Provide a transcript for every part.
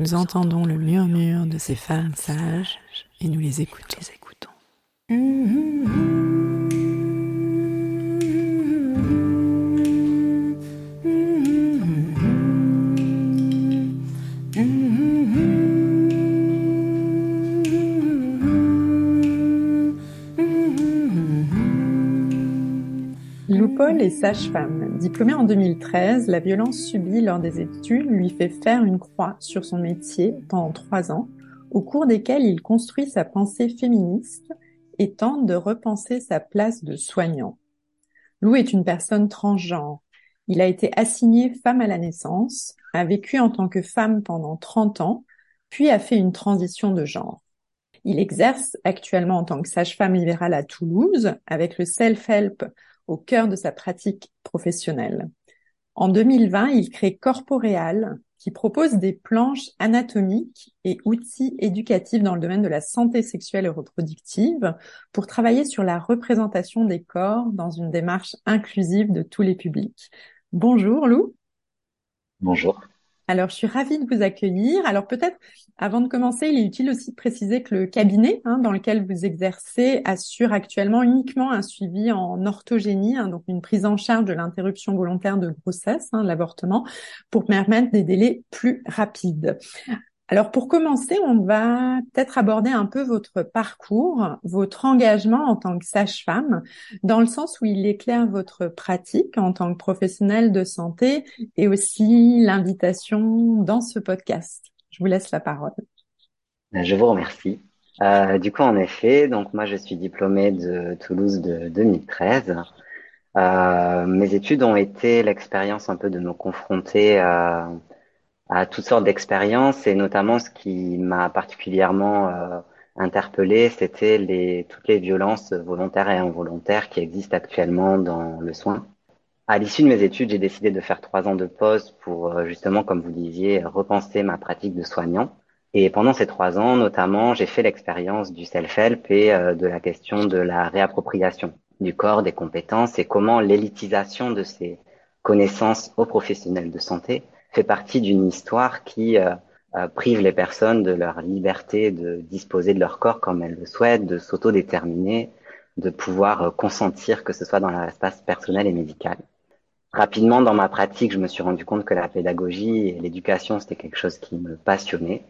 Nous entendons le murmure de ces femmes sages et nous les écoutons. Paul est sage-femme. Diplômée en 2013, la violence subie lors des études lui fait faire une croix sur son métier pendant trois ans, au cours desquels il construit sa pensée féministe et tente de repenser sa place de soignant. Lou est une personne transgenre. Il a été assigné femme à la naissance, a vécu en tant que femme pendant 30 ans, puis a fait une transition de genre. Il exerce actuellement en tant que sage-femme libérale à Toulouse avec le self-help au cœur de sa pratique professionnelle. En 2020, il crée Corporeal, qui propose des planches anatomiques et outils éducatifs dans le domaine de la santé sexuelle et reproductive pour travailler sur la représentation des corps dans une démarche inclusive de tous les publics. Bonjour Lou. Bonjour. Alors, je suis ravie de vous accueillir. Alors, peut-être, avant de commencer, il est utile aussi de préciser que le cabinet hein, dans lequel vous exercez assure actuellement uniquement un suivi en orthogénie, hein, donc une prise en charge de l'interruption volontaire de grossesse, hein, l'avortement, pour permettre des délais plus rapides. Alors pour commencer, on va peut-être aborder un peu votre parcours, votre engagement en tant que sage-femme, dans le sens où il éclaire votre pratique en tant que professionnelle de santé et aussi l'invitation dans ce podcast. Je vous laisse la parole. Je vous remercie. Euh, du coup, en effet, donc moi je suis diplômée de Toulouse de 2013. Euh, mes études ont été l'expérience un peu de me confronter à à toutes sortes d'expériences et notamment ce qui m'a particulièrement euh, interpellé, c'était les, toutes les violences volontaires et involontaires qui existent actuellement dans le soin. À l'issue de mes études, j'ai décidé de faire trois ans de pause pour euh, justement, comme vous disiez, repenser ma pratique de soignant. Et pendant ces trois ans, notamment, j'ai fait l'expérience du self-help et euh, de la question de la réappropriation du corps, des compétences et comment l'élitisation de ces connaissances aux professionnels de santé fait partie d'une histoire qui euh, euh, prive les personnes de leur liberté de disposer de leur corps comme elles le souhaitent, de s'autodéterminer, de pouvoir euh, consentir que ce soit dans l'espace personnel et médical. Rapidement, dans ma pratique, je me suis rendu compte que la pédagogie et l'éducation, c'était quelque chose qui me passionnait.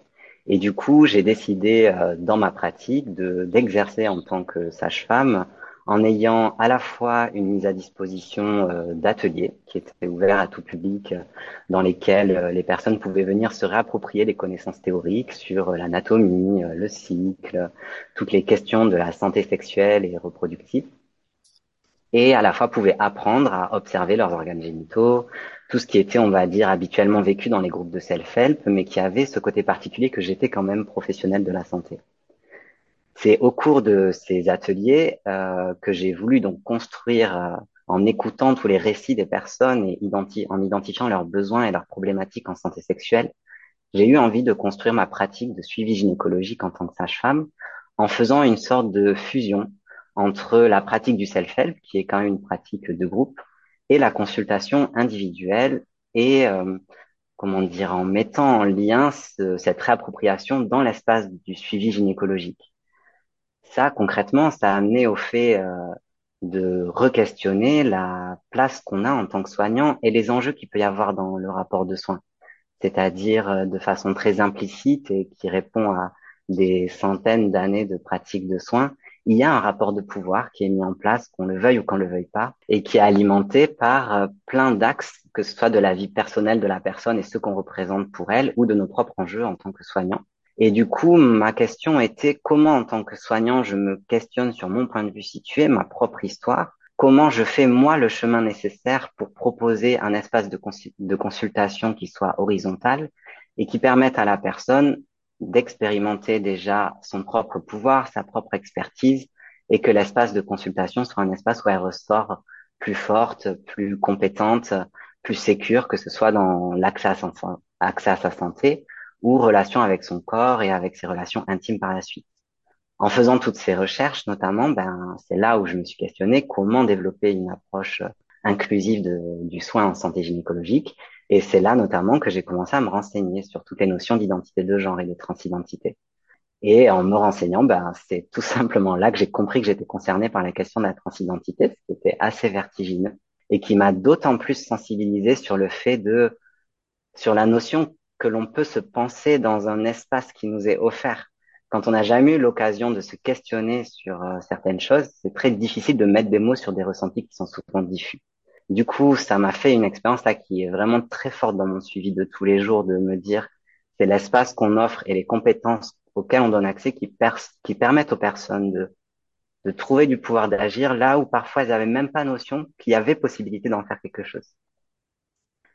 Et du coup, j'ai décidé dans ma pratique de d'exercer en tant que sage-femme en ayant à la fois une mise à disposition euh, d'ateliers qui étaient ouverts à tout public, euh, dans lesquels euh, les personnes pouvaient venir se réapproprier les connaissances théoriques sur l'anatomie, le cycle, toutes les questions de la santé sexuelle et reproductive, et à la fois pouvaient apprendre à observer leurs organes génitaux, tout ce qui était, on va dire, habituellement vécu dans les groupes de self-help, mais qui avait ce côté particulier que j'étais quand même professionnel de la santé. C'est au cours de ces ateliers euh, que j'ai voulu donc construire euh, en écoutant tous les récits des personnes et en identifiant leurs besoins et leurs problématiques en santé sexuelle. J'ai eu envie de construire ma pratique de suivi gynécologique en tant que sage-femme en faisant une sorte de fusion entre la pratique du self-help, qui est quand même une pratique de groupe, et la consultation individuelle et euh, comment dire en mettant en lien cette réappropriation dans l'espace du suivi gynécologique ça, concrètement, ça a amené au fait euh, de re-questionner la place qu'on a en tant que soignant et les enjeux qu'il peut y avoir dans le rapport de soins. C'est-à-dire euh, de façon très implicite et qui répond à des centaines d'années de pratique de soins, il y a un rapport de pouvoir qui est mis en place, qu'on le veuille ou qu'on le veuille pas, et qui est alimenté par euh, plein d'axes, que ce soit de la vie personnelle de la personne et ce qu'on représente pour elle, ou de nos propres enjeux en tant que soignant. Et du coup, ma question était comment, en tant que soignant, je me questionne sur mon point de vue situé, ma propre histoire, comment je fais moi le chemin nécessaire pour proposer un espace de, consultation qui soit horizontal et qui permette à la personne d'expérimenter déjà son propre pouvoir, sa propre expertise, et que l'espace de consultation soit un espace où elle ressort plus forte, plus compétente, plus sécure, que ce soit dans l'accès à sa santé ou relation avec son corps et avec ses relations intimes par la suite. En faisant toutes ces recherches, notamment, ben, c'est là où je me suis questionné comment développer une approche inclusive de, du soin en santé gynécologique. Et c'est là notamment que j'ai commencé à me renseigner sur toutes les notions d'identité de genre et de transidentité. Et en me renseignant, ben, c'est tout simplement là que j'ai compris que j'étais concerné par la question de la transidentité, ce qui était assez vertigineux et qui m'a d'autant plus sensibilisé sur le fait de, sur la notion que l'on peut se penser dans un espace qui nous est offert. Quand on n'a jamais eu l'occasion de se questionner sur euh, certaines choses, c'est très difficile de mettre des mots sur des ressentis qui sont souvent diffus. Du coup, ça m'a fait une expérience là qui est vraiment très forte dans mon suivi de tous les jours, de me dire c'est l'espace qu'on offre et les compétences auxquelles on donne accès qui, qui permettent aux personnes de, de trouver du pouvoir d'agir là où parfois elles n'avaient même pas notion qu'il y avait possibilité d'en faire quelque chose.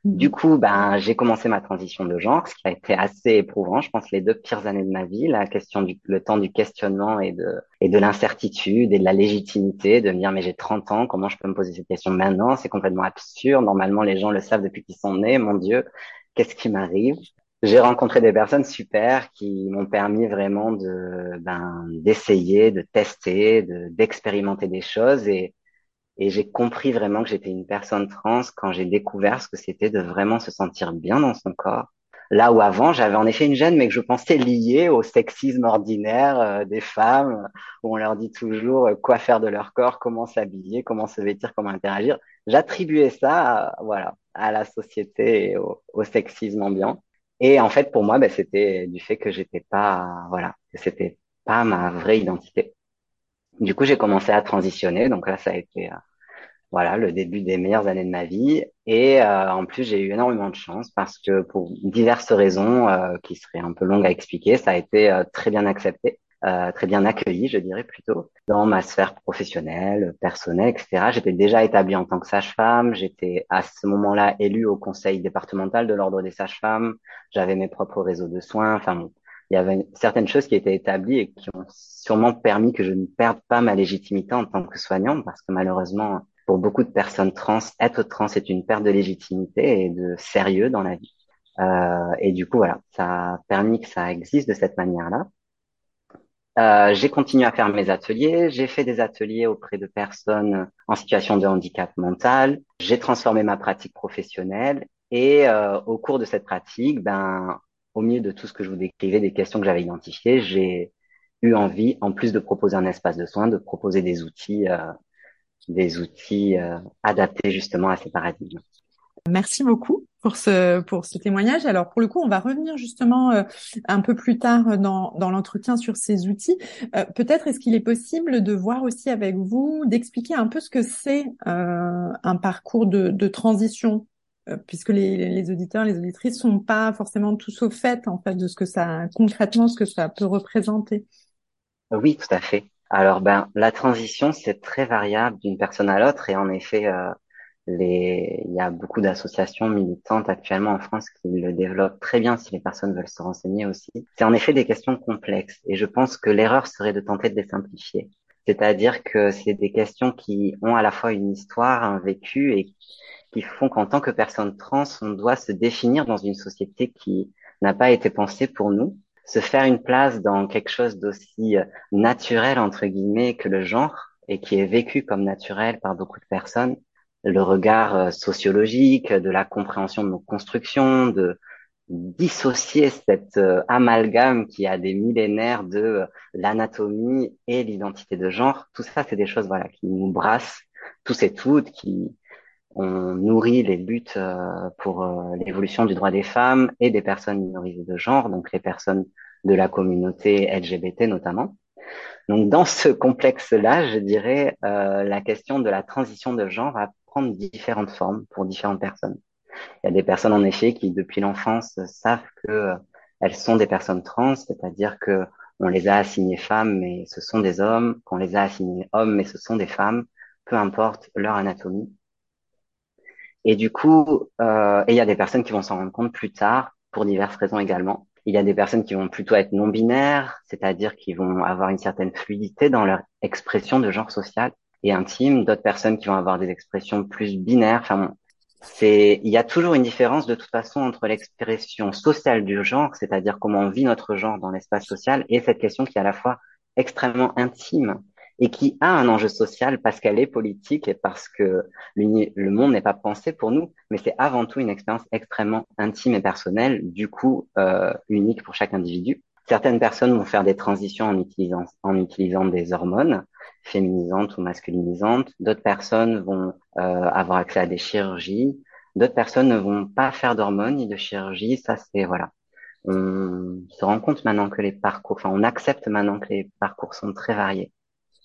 Du coup, ben, j'ai commencé ma transition de genre, ce qui a été assez éprouvant. Je pense les deux pires années de ma vie, la question du le temps du questionnement et de et de l'incertitude et de la légitimité, de me dire mais j'ai 30 ans, comment je peux me poser cette question maintenant? C'est complètement absurde. Normalement, les gens le savent depuis qu'ils sont nés. Mon Dieu, qu'est-ce qui m'arrive? J'ai rencontré des personnes super qui m'ont permis vraiment de ben d'essayer, de tester, de d'expérimenter des choses et et j'ai compris vraiment que j'étais une personne trans quand j'ai découvert ce que c'était de vraiment se sentir bien dans son corps. Là où avant, j'avais en effet une gêne, mais que je pensais liée au sexisme ordinaire euh, des femmes, où on leur dit toujours euh, quoi faire de leur corps, comment s'habiller, comment se vêtir, comment interagir. J'attribuais ça, à, voilà, à la société et au, sexisme ambiant. Et en fait, pour moi, ben, c'était du fait que j'étais pas, voilà, que c'était pas ma vraie identité. Du coup, j'ai commencé à transitionner. Donc là, ça a été euh, voilà le début des meilleures années de ma vie. Et euh, en plus, j'ai eu énormément de chance parce que pour diverses raisons euh, qui seraient un peu longues à expliquer, ça a été très bien accepté. très bien accueilli, je dirais plutôt, dans ma sphère professionnelle, personnelle, etc. J'étais déjà établie en tant que sage-femme. J'étais à ce moment-là élue au conseil départemental de l'ordre des sages-femmes. J'avais mes propres réseaux de soins. Enfin, il y avait certaines choses qui étaient établies et qui ont sûrement permis que je ne perde pas ma légitimité en tant que soignante, parce que malheureusement, pour beaucoup de personnes trans, être trans est une perte de légitimité et de sérieux dans la vie. Euh, et du coup, voilà, ça a permis que ça existe de cette manière-là. Euh, j'ai continué à faire mes ateliers. J'ai fait des ateliers auprès de personnes en situation de handicap mental. J'ai transformé ma pratique professionnelle et euh, au cours de cette pratique, ben, au milieu de tout ce que je vous décrivais, des questions que j'avais identifiées, j'ai eu envie, en plus de proposer un espace de soins, de proposer des outils, euh, des outils euh, adaptés justement à ces paradigmes. Merci beaucoup pour ce pour ce témoignage. Alors pour le coup, on va revenir justement euh, un peu plus tard dans dans l'entretien sur ces outils. Peut-être est-ce qu'il est possible de voir aussi avec vous, d'expliquer un peu ce que c'est un parcours de, de transition euh, puisque les, les, auditeurs, les auditrices sont pas forcément tous au fait en fait de ce que ça concrètement ce que ça peut représenter. Oui, tout à fait. Alors ben la transition c'est très variable d'une personne à l'autre et en effet euh, les il y a beaucoup d'associations militantes actuellement en France qui le développent très bien si les personnes veulent se renseigner aussi. C'est en effet des questions complexes et je pense que l'erreur serait de tenter de les simplifier. C'est-à-dire que c'est des questions qui ont à la fois une histoire, un vécu et qui font qu'en tant que personne trans, on doit se définir dans une société qui n'a pas été pensée pour nous, se faire une place dans quelque chose d'aussi euh, naturel, entre guillemets, que le genre, et qui est vécu comme naturel par beaucoup de personnes, le regard euh, sociologique, de la compréhension de nos constructions, de dissocier cette euh, amalgame qui a des millénaires de l'anatomie et l'identité de genre, tout ça, c'est des choses voilà qui nous brassent tous et toutes, qui on nourrit les luttes euh, pour euh, l'évolution du droit des femmes et des personnes minorisées de genre, donc les personnes de la communauté LGBT notamment. Donc dans ce complexe-là, je dirais, euh, la question de la transition de genre va prendre différentes formes pour différentes personnes. Il y a des personnes en effet qui depuis l'enfance savent que elles sont des personnes trans, c'est-à-dire que on les a assignées femmes mais ce sont des hommes, qu'on les a assignées hommes mais ce sont des femmes, peu importe leur anatomie. Et du coup, euh, il y a des personnes qui vont s'en rendre compte plus tard, pour diverses raisons également. Il y a des personnes qui vont plutôt être non binaires, c'est-à-dire qui vont avoir une certaine fluidité dans leur expression de genre social et intime. D'autres personnes qui vont avoir des expressions plus binaires. Enfin, c'est, il y a toujours une différence de toute façon entre l'expression sociale du genre, c'est-à-dire comment on vit notre genre dans l'espace social, et cette question qui est à la fois extrêmement intime et qui a un enjeu social parce qu'elle est politique et parce que le monde n'est pas pensé pour nous, mais c'est avant tout une expérience extrêmement intime et personnelle, du coup euh, unique pour chaque individu. Certaines personnes vont faire des transitions en utilisant, en utilisant des hormones féminisantes ou masculinisantes. D'autres personnes vont euh, avoir accès à des chirurgies. D'autres personnes ne vont pas faire d'hormones ni de chirurgie. Ça, c'est voilà. On se rend compte maintenant que les parcours, enfin, on accepte maintenant que les parcours sont très variés.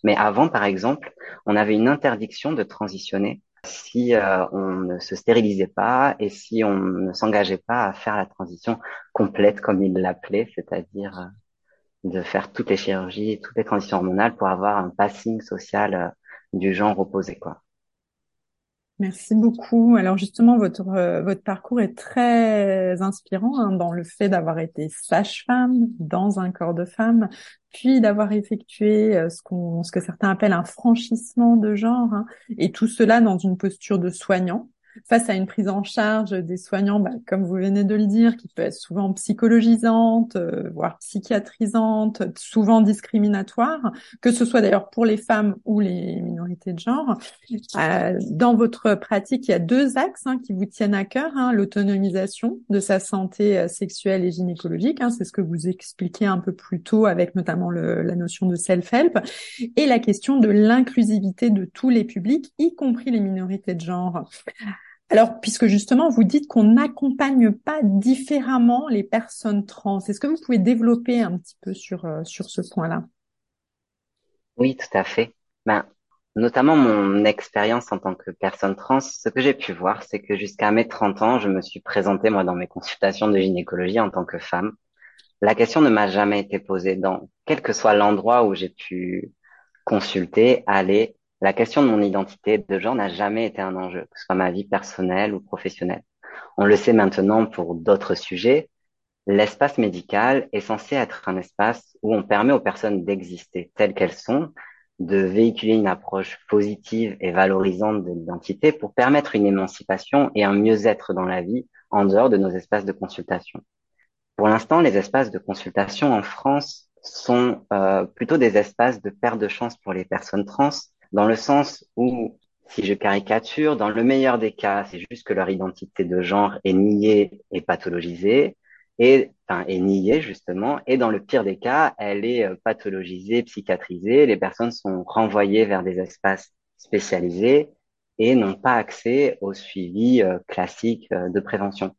Mais avant, par exemple, on avait une interdiction de transitionner si euh, on ne se stérilisait pas et si on ne s'engageait pas à faire la transition complète, comme il l'appelait, c'est-à-dire euh, de faire toutes les chirurgies, toutes les transitions hormonales pour avoir un passing social euh, du genre opposé, quoi. Merci beaucoup. Alors justement, votre euh, parcours est très inspirant hein, dans le fait d'avoir été sage-femme dans un corps de femme, puis d'avoir effectué euh, ce qu'on ce que certains appellent un franchissement de genre, hein, et tout cela dans une posture de soignant face à une prise en charge des soignants, bah, comme vous venez de le dire, qui peut être souvent psychologisante, euh, voire psychiatrisante, souvent discriminatoire, que ce soit d'ailleurs pour les femmes ou les minorités de genre. Euh, dans votre pratique, il y a deux axes hein, qui vous tiennent à cœur hein, l'autonomisation de sa santé euh, sexuelle et gynécologique, hein, c'est ce que vous expliquez un peu plus tôt avec notamment le, la notion de self-help, et la question de l'inclusivité de tous les publics, y compris les minorités de genre. Alors, puisque justement, vous dites qu'on n'accompagne pas différemment les personnes trans, est-ce que vous pouvez développer un petit peu sur, euh, sur ce point-là? Oui, tout à fait. Ben, notamment mon expérience en tant que personne trans, ce que j'ai pu voir, c'est que jusqu'à mes 30 ans, je me suis présentée, moi, dans mes consultations de gynécologie en tant que femme. La question ne m'a jamais été posée dans quel que soit l'endroit où j'ai pu consulter, aller, la question de mon identité de genre n'a jamais été un enjeu, que ce soit ma vie personnelle ou professionnelle. On le sait maintenant pour d'autres sujets. L'espace médical est censé être un espace où on permet aux personnes d'exister telles qu'elles sont, de véhiculer une approche positive et valorisante de l'identité pour permettre une émancipation et un mieux-être dans la vie en dehors de nos espaces de consultation. Pour l'instant, les espaces de consultation en France sont euh, plutôt des espaces de perte de chance pour les personnes trans dans le sens où, si je caricature, dans le meilleur des cas, c'est juste que leur identité de genre est niée et pathologisée, et enfin est niée justement, et dans le pire des cas, elle est euh, pathologisée, psychiatrisée, les personnes sont renvoyées vers des espaces spécialisés et n'ont pas accès au suivi euh, classique euh, de prévention.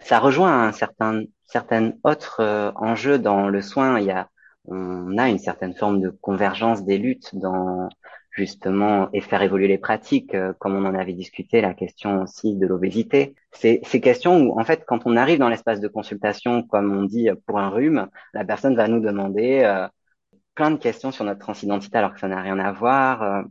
Ça rejoint un certain certains autres enjeux dans le soin. Il y a on a une certaine forme de convergence des luttes dans justement et faire évoluer les pratiques, euh, comme on en avait discuté, la question aussi de l'obésité. C'est ces questions où, en fait, quand on arrive dans l'espace de consultation, comme on dit pour un rhume, la personne va nous demander euh, plein de questions sur notre transidentité alors que ça n'a rien à voir, euh,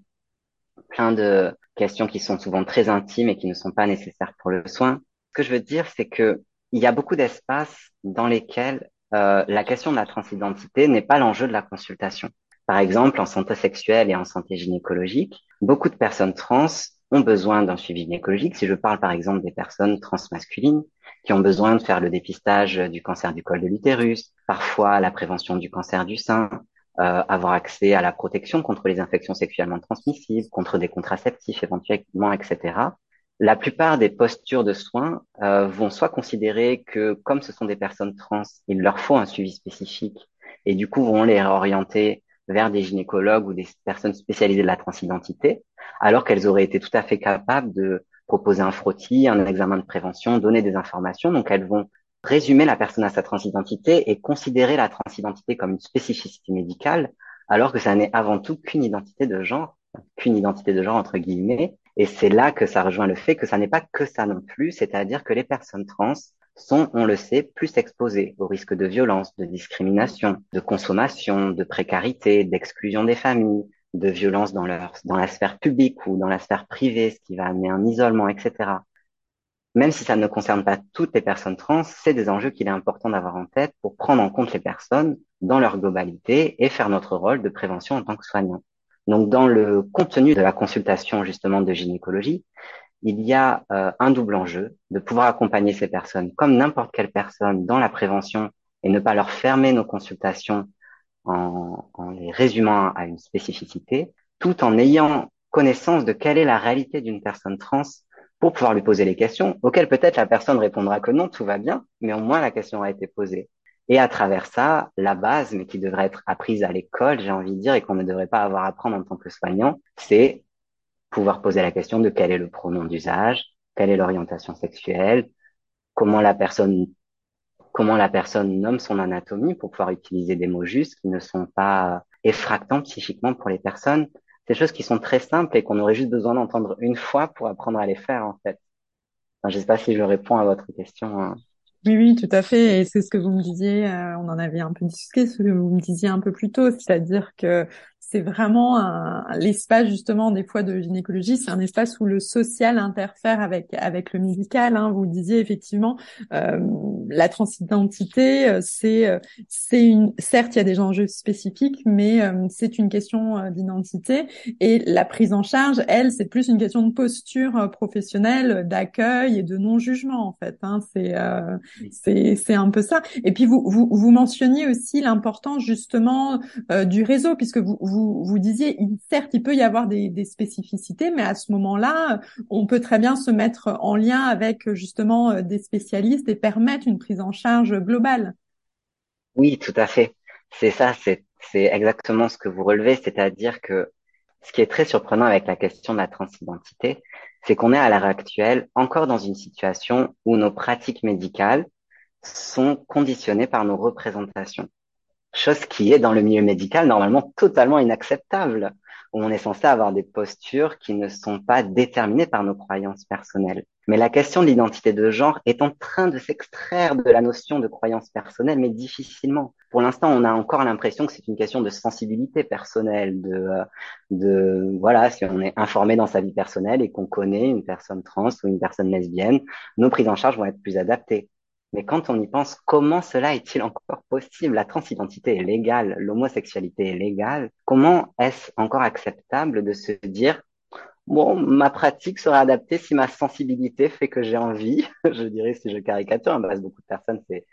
plein de questions qui sont souvent très intimes et qui ne sont pas nécessaires pour le soin. Ce que je veux dire, c'est que il y a beaucoup d'espaces dans lesquels la question de la transidentité n'est pas l'enjeu de la consultation. Par exemple, en santé sexuelle et en santé gynécologique, beaucoup de personnes trans ont besoin d'un suivi gynécologique. Si je parle par exemple des personnes transmasculines qui ont besoin de faire le dépistage du cancer du col de l'utérus, parfois la prévention du cancer du sein, euh, avoir accès à la protection contre les infections sexuellement transmissibles, contre des contraceptifs éventuellement, etc. La plupart des postures de soins euh, vont soit considérer que comme ce sont des personnes trans, il leur faut un suivi spécifique et du coup vont les réorienter vers des gynécologues ou des personnes spécialisées de la transidentité, alors qu'elles auraient été tout à fait capables de proposer un frottis, un examen de prévention, donner des informations. Donc elles vont résumer la personne à sa transidentité et considérer la transidentité comme une spécificité médicale, alors que ça n'est avant tout qu'une identité de genre, qu'une identité de genre entre guillemets. Et c'est là que ça rejoint le fait que ça n'est pas que ça non plus, c'est-à-dire que les personnes trans sont, on le sait, plus exposés au risque de violence, de discrimination, de consommation, de précarité, d'exclusion des familles, de violence dans, leur, dans la sphère publique ou dans la sphère privée, ce qui va amener un isolement, etc. Même si ça ne concerne pas toutes les personnes trans, c'est des enjeux qu'il est important d'avoir en tête pour prendre en compte les personnes dans leur globalité et faire notre rôle de prévention en tant que soignant. Donc, dans le contenu de la consultation justement de gynécologie, il y a euh, un double enjeu de pouvoir accompagner ces personnes comme n'importe quelle personne dans la prévention et ne pas leur fermer nos consultations en, en les résumant à une spécificité, tout en ayant connaissance de quelle est la réalité d'une personne trans pour pouvoir lui poser les questions, auxquelles peut-être la personne répondra que non, tout va bien, mais au moins la question a été posée. Et à travers ça, la base, mais qui devrait être apprise à l'école, j'ai envie de dire, et qu'on ne devrait pas avoir à apprendre en tant que soignant, c'est pouvoir poser la question de quel est le pronom d'usage, quelle est l'orientation sexuelle, comment la personne comment la personne nomme son anatomie pour pouvoir utiliser des mots justes qui ne sont pas effractants psychiquement pour les personnes. Des choses qui sont très simples et qu'on aurait juste besoin d'entendre une fois pour apprendre à les faire, en fait. Je ne sais pas si je réponds à votre question. Hein. Oui, oui, tout à fait. Et c'est ce que vous me disiez, euh, on en avait un peu discuté, ce que vous me disiez un peu plus tôt, c'est-à-dire que c'est vraiment l'espace justement des fois de gynécologie, c'est un espace où le social interfère avec avec le médical. Hein. Vous disiez effectivement euh, la transidentité, euh, c'est euh, c'est une certes il y a des enjeux spécifiques, mais euh, c'est une question d'identité et la prise en charge, elle, c'est plus une question de posture professionnelle, d'accueil et de non jugement en fait. Hein. C'est c'est c'est un peu ça. Et puis vous vous vous mentionniez aussi l'importance justement du réseau puisque vous, vous disiez, certes, il peut y avoir des, des spécificités, mais à ce moment-là, on peut très bien se mettre en lien avec justement des spécialistes et permettre une prise en charge globale. Oui, tout à fait. C'est ça, c'est exactement ce que vous relevez, c'est-à-dire que ce qui est très surprenant avec la question de la transidentité, c'est qu'on est à l'heure actuelle encore dans une situation où nos pratiques médicales sont conditionnées par nos représentations chose qui est dans le milieu médical normalement totalement inacceptable, où on est censé avoir des postures qui ne sont pas déterminées par nos croyances personnelles. Mais la question de l'identité de genre est en train de s'extraire de la notion de croyance personnelle, mais difficilement. Pour l'instant, on a encore l'impression que c'est une question de sensibilité personnelle, de, de voilà, si on est informé dans sa vie personnelle et qu'on connaît une personne trans ou une personne lesbienne, nos prises en charge vont être plus adaptées. Mais quand on y pense, comment cela est-il encore possible? La transidentité est légale, l'homosexualité est légale. Comment est-ce encore acceptable de se dire, bon, ma pratique sera adaptée si ma sensibilité fait que j'ai envie? Je dirais si je caricature, hein, parce beaucoup de personnes, c'est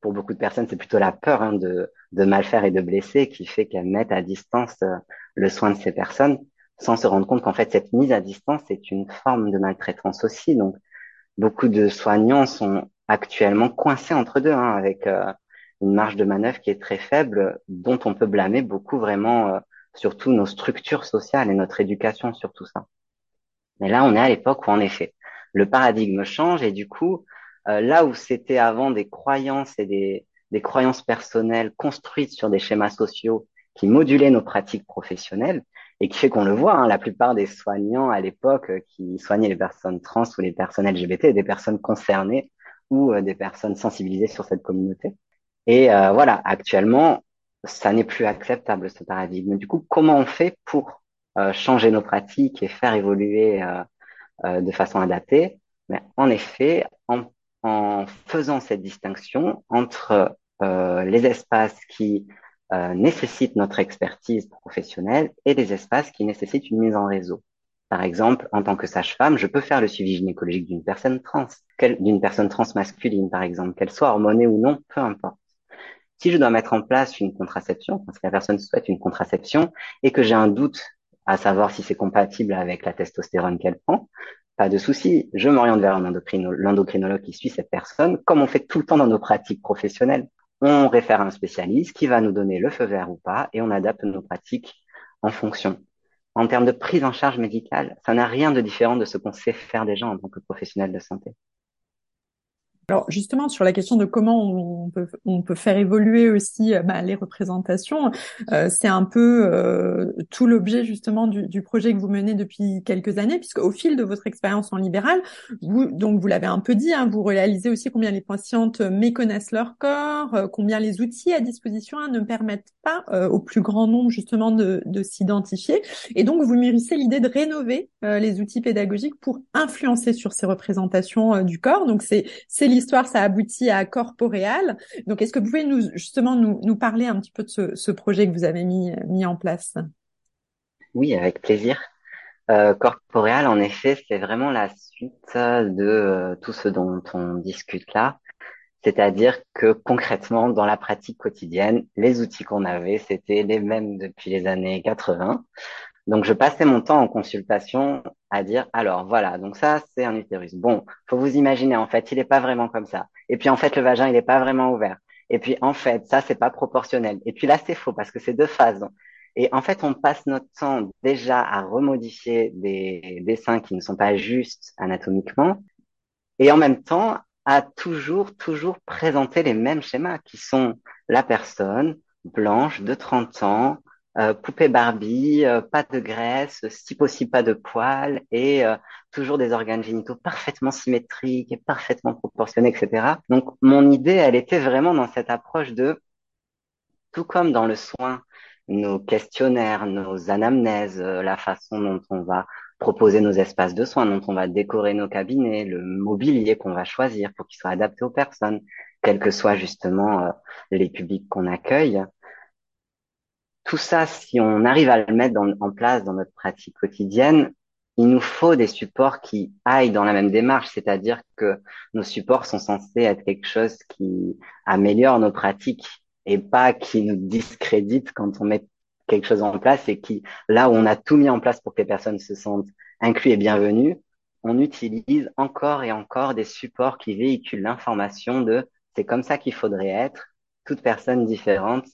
pour beaucoup de personnes, c'est plutôt la peur hein, de, de mal faire et de blesser qui fait qu'elles mettent à distance euh, le soin de ces personnes, sans se rendre compte qu'en fait, cette mise à distance est une forme de maltraitance aussi. Donc, beaucoup de soignants sont actuellement coincé entre deux, hein, avec euh, une marge de manœuvre qui est très faible, dont on peut blâmer beaucoup vraiment, euh, surtout nos structures sociales et notre éducation sur tout ça. Mais là, on est à l'époque où, en effet, le paradigme change et du coup, euh, là où c'était avant des croyances et des, des croyances personnelles construites sur des schémas sociaux qui modulaient nos pratiques professionnelles, et qui fait qu'on le voit, hein, la plupart des soignants à l'époque qui soignaient les personnes trans ou les personnes LGBT, des personnes concernées, ou euh, des personnes sensibilisées sur cette communauté. Et euh, voilà, actuellement, ça n'est plus acceptable ce paradigme. Du coup, comment on fait pour euh, changer nos pratiques et faire évoluer de façon adaptée? Mais en effet, en, en faisant cette distinction entre les espaces qui nécessitent notre expertise professionnelle et les espaces qui nécessitent une mise en réseau. Par exemple, en tant que sage-femme, je peux faire le suivi gynécologique d'une personne trans, d'une personne trans masculine, par exemple, qu'elle soit hormonée ou non, peu importe. Si je dois mettre en place une contraception, parce que la personne souhaite une contraception, et que j'ai un doute à savoir si c'est compatible avec la testostérone qu'elle prend, pas de souci, je m'oriente vers l'endocrinologue qui suit cette personne, comme on fait tout le temps dans nos pratiques professionnelles. On réfère à un spécialiste qui va nous donner le feu vert ou pas, et on adapte nos pratiques en fonction en termes de prise en charge médicale, ça n'a rien de différent de ce qu'on sait faire déjà en tant que professionnel de santé. Alors justement sur la question de comment on peut, on peut faire évoluer aussi euh, bah, les représentations, euh, c'est un peu euh, tout l'objet justement du, du, projet que vous menez depuis quelques années, puisque au fil de votre expérience en libéral, vous donc vous l'avez un peu dit, hein, vous réalisez aussi combien les patientes méconnaissent leur corps, combien les outils à disposition ne permettent pas au plus grand nombre justement de, de s'identifier, et donc vous mûrissez l'idée de rénover les outils pédagogiques pour influencer sur ces représentations du corps. Donc c'est c'est histoire, ça aboutit à Corporeal. Donc, est-ce que vous pouvez justement nous, parler un petit peu de ce, projet que vous avez mis, en place? Oui, avec plaisir. Euh, Corporeal, en effet, c'est vraiment la suite de euh, tout ce dont on discute là. C'est-à-dire que concrètement, dans la pratique quotidienne, les outils qu'on avait, c'était les mêmes depuis les années 80. Donc, je passais mon temps en consultation à dire, alors voilà, donc ça, c'est un utérus. Bon, faut vous imaginer, en fait, il n'est pas vraiment comme ça. Et puis, en fait, le vagin, il n'est pas vraiment ouvert. Et puis, en fait, ça, c'est pas proportionnel. Et puis là, c'est faux parce que c'est deux phases. Et en fait, on passe notre temps déjà à remodifier des dessins qui ne sont pas justes anatomiquement. Et en même temps, à toujours, toujours présenter les mêmes schémas qui sont la personne blanche de 30 ans, euh, poupée Barbie, euh, pas de graisse, si possible pas de poils et euh, toujours des organes génitaux parfaitement symétriques et parfaitement proportionnés, etc. Donc mon idée, elle était vraiment dans cette approche de, tout comme dans le soin, nos questionnaires, nos anamnèses, la façon dont on va proposer nos espaces de soins, dont on va décorer nos cabinets, le mobilier qu'on va choisir pour qu'il soit adapté aux personnes, quels que soient justement les publics qu'on accueille tout ça, si on arrive à le mettre en place dans notre pratique quotidienne, il nous faut des supports qui aillent dans la même démarche, c'est-à-dire que nos supports sont censés être quelque chose qui améliore nos pratiques et pas qui nous discrédite quand on met quelque chose en place et qui, là où on a tout mis en place pour que les personnes se sentent inclus et bienvenues, on utilise encore et encore des supports qui véhiculent l'information de c'est comme ça qu'il faudrait être. Toute personne différente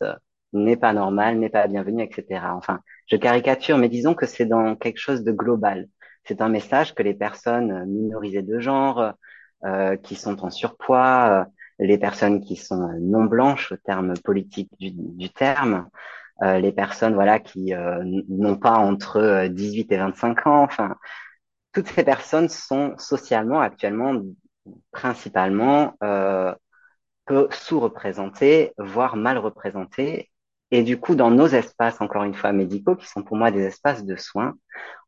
n'est pas normal, n'est pas bienvenu, etc. Enfin, je caricature, mais disons que c'est dans quelque chose de global. C'est un message que les personnes minorisées de genre, euh, qui sont en surpoids, euh, les personnes qui sont non blanches au terme politique du, terme, euh, les personnes voilà qui n'ont pas entre 18 et 25 ans, enfin, toutes ces personnes sont socialement actuellement principalement sous-représentées, voire mal représentées, et du coup, dans nos espaces, encore une fois, médicaux, qui sont pour moi des espaces de soins,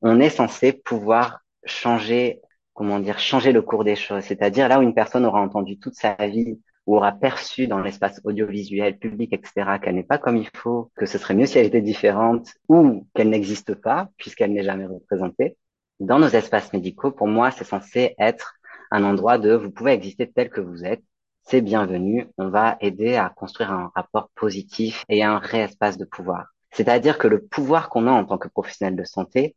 on est censé pouvoir changer, comment dire, changer le cours des choses. C'est-à-dire là où une personne aura entendu toute sa vie ou aura perçu dans l'espace audiovisuel, public, etc., qu'elle n'est pas comme il faut, que ce serait mieux si elle était différente ou qu'elle n'existe pas, puisqu'elle n'est jamais représentée. Dans nos espaces médicaux, pour moi, c'est censé être un endroit de vous pouvez exister tel que vous êtes, c'est bienvenu. On va aider à construire un rapport positif et un réespace de pouvoir. C'est-à-dire que le pouvoir qu'on a en tant que professionnel de santé,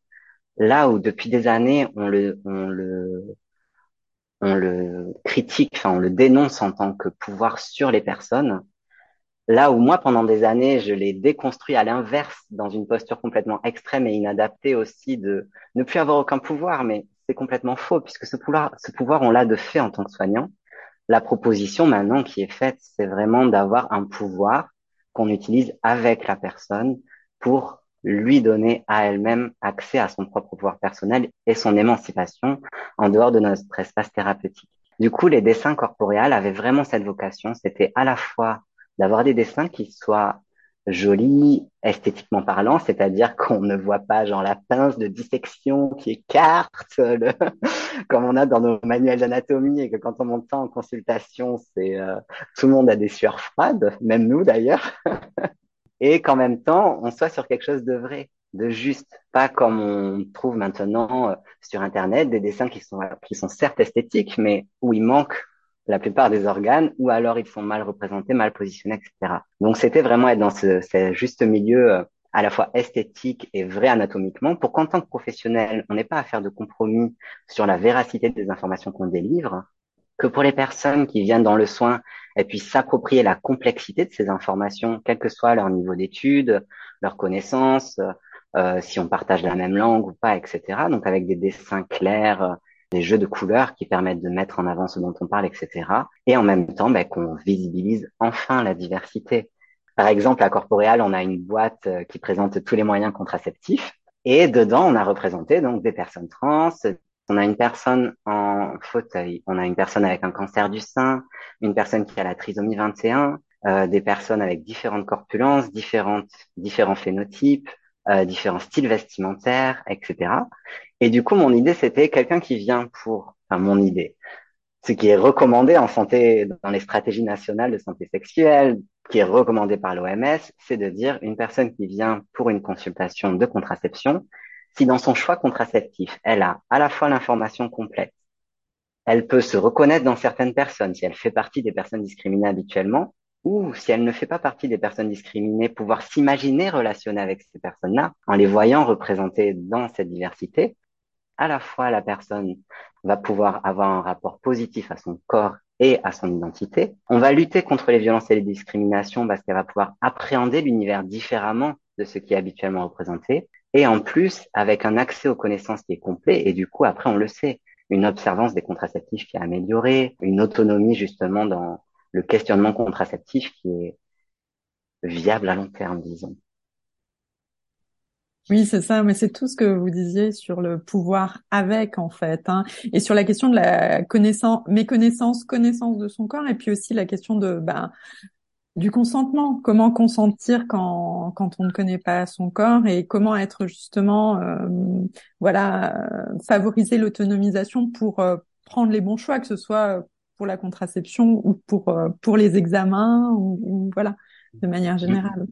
là où depuis des années on le, on le, on le critique, enfin on le dénonce en tant que pouvoir sur les personnes, là où moi pendant des années je l'ai déconstruit à l'inverse dans une posture complètement extrême et inadaptée aussi de ne plus avoir aucun pouvoir, mais c'est complètement faux puisque ce pouvoir, ce pouvoir on l'a de fait en tant que soignant la proposition maintenant qui est faite, c'est vraiment d'avoir un pouvoir qu'on utilise avec la personne pour lui donner à elle-même accès à son propre pouvoir personnel et son émancipation en dehors de notre espace thérapeutique. Du coup, les dessins corporeals avaient vraiment cette vocation, c'était à la fois d'avoir des dessins qui soient joli esthétiquement parlant, c'est-à-dire qu'on ne voit pas genre la pince de dissection qui écarte le comme on a dans nos manuels d'anatomie et que quand on monte en consultation, c'est euh, tout le monde a des sueurs froides, même nous d'ailleurs, et qu'en même temps on soit sur quelque chose de vrai, de juste, pas comme on trouve maintenant euh, sur internet des dessins qui sont qui sont certes esthétiques, mais où il manque la plupart des organes, ou alors ils sont mal représentés, mal positionnés, etc. Donc c'était vraiment être dans ce, ce, juste milieu euh, à la fois esthétique et vrai anatomiquement, pour qu'en tant que professionnel, on n'ait pas à faire de compromis sur la véracité des informations qu'on délivre, que pour les personnes qui viennent dans le soin, elles puissent s'approprier la complexité de ces informations, quel que soit leur niveau d'études, leur connaissance, euh, si on partage la même langue ou pas, etc. Donc avec des dessins clairs, des jeux de couleurs qui permettent de mettre en avant ce dont on parle, etc. Et en même temps, ben, qu'on visibilise enfin la diversité. Par exemple, à Corporeal, on a une boîte euh, qui présente tous les moyens contraceptifs. Et dedans, on a représenté donc des personnes trans. On a une personne en fauteuil, on a une personne avec un cancer du sein, une personne qui a la trisomie 21, euh, des personnes avec différentes corpulences, différentes, différents phénotypes, euh, différents styles vestimentaires, etc. Et du coup, mon idée, c'était quelqu'un qui vient pour, enfin, mon idée, ce qui est recommandé en santé, dans les stratégies nationales de santé sexuelle, qui est recommandé par l'OMS, c'est de dire une personne qui vient pour une consultation de contraception, si dans son choix contraceptif, elle a à la fois l'information complète Elle peut se reconnaître dans certaines personnes si elle fait partie des personnes discriminées habituellement, ou si elle ne fait pas partie des personnes discriminées, pouvoir s'imaginer relationner avec ces personnes-là en les voyant représentées dans cette diversité. À la fois, la personne va pouvoir avoir un rapport positif à son corps et à son identité. On va lutter contre les violences et les discriminations parce qu'elle va pouvoir appréhender l'univers différemment de ce qui est habituellement représenté. Et en plus, avec un accès aux connaissances qui est complet, et du coup, après, on le sait, une observance des contraceptifs qui est améliorée, une autonomie justement dans le questionnement contraceptif qui est viable à long terme, disons. Oui, c'est ça, mais c'est tout ce que vous disiez sur le pouvoir avec, en fait, hein, et sur la question de la connaissance, méconnaissance, connaissance de son corps, et puis aussi la question de, ben, du consentement. Comment consentir quand, quand on ne connaît pas son corps et comment être justement, euh, voilà, favoriser l'autonomisation pour euh, prendre les bons choix, que ce soit pour la contraception ou pour euh, pour les examens ou, ou, voilà, de manière générale.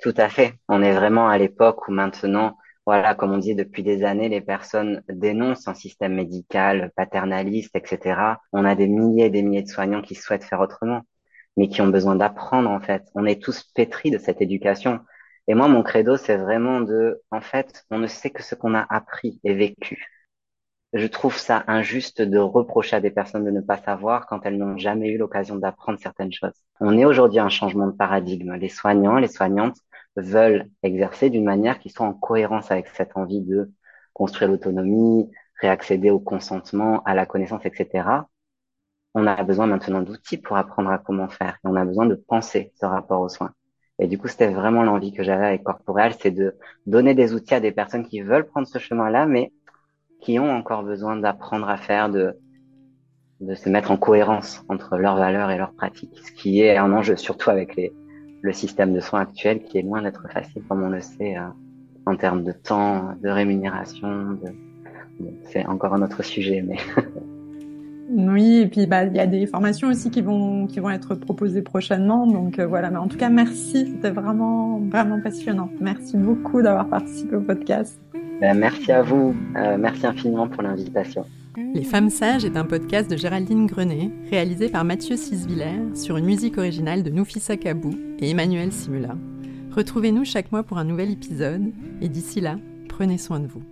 Tout à fait. On est vraiment à l'époque où maintenant, voilà, comme on dit depuis des années, les personnes dénoncent un système médical paternaliste, etc. On a des milliers et des milliers de soignants qui souhaitent faire autrement mais qui ont besoin d'apprendre en fait. On est tous pétris de cette éducation. Et moi, mon credo, c'est vraiment de, en fait, on ne sait que ce qu'on a appris et vécu. Je trouve ça injuste de reprocher à des personnes de ne pas savoir quand elles n'ont jamais eu l'occasion d'apprendre certaines choses. On est aujourd'hui un changement de paradigme. Les soignants, les soignantes veulent exercer d'une manière qui soit en cohérence avec cette envie de construire l'autonomie, réaccéder au consentement, à la connaissance, etc on a besoin maintenant d'outils pour apprendre à comment faire. On a besoin de penser ce rapport aux soins. Et du coup, c'était vraiment l'envie que j'avais avec Corporeal, c'est de donner des outils à des personnes qui veulent prendre ce chemin-là, mais qui ont encore besoin d'apprendre à faire, de, de se mettre en cohérence entre leurs valeurs et leurs pratiques, ce qui est un enjeu, surtout avec les, le système de soins actuel, qui est loin d'être facile, comme on le sait, euh, en termes de temps, de rémunération. De... c'est encore un autre sujet, mais Oui, et puis bah il y a des formations aussi qui vont qui vont être proposées prochainement. Donc euh, voilà, mais en tout cas merci, c'était vraiment vraiment passionnant. Merci beaucoup d'avoir participé au podcast. Ben, merci à vous, euh, merci infiniment pour l'invitation. Les Femmes Sages est un podcast de Géraldine Grenet, réalisé par Mathieu Sisviller sur une musique originale de Noufissa Kabou et Emmanuel Simula. Retrouvez-nous chaque mois pour un nouvel épisode, et d'ici là, prenez soin de vous.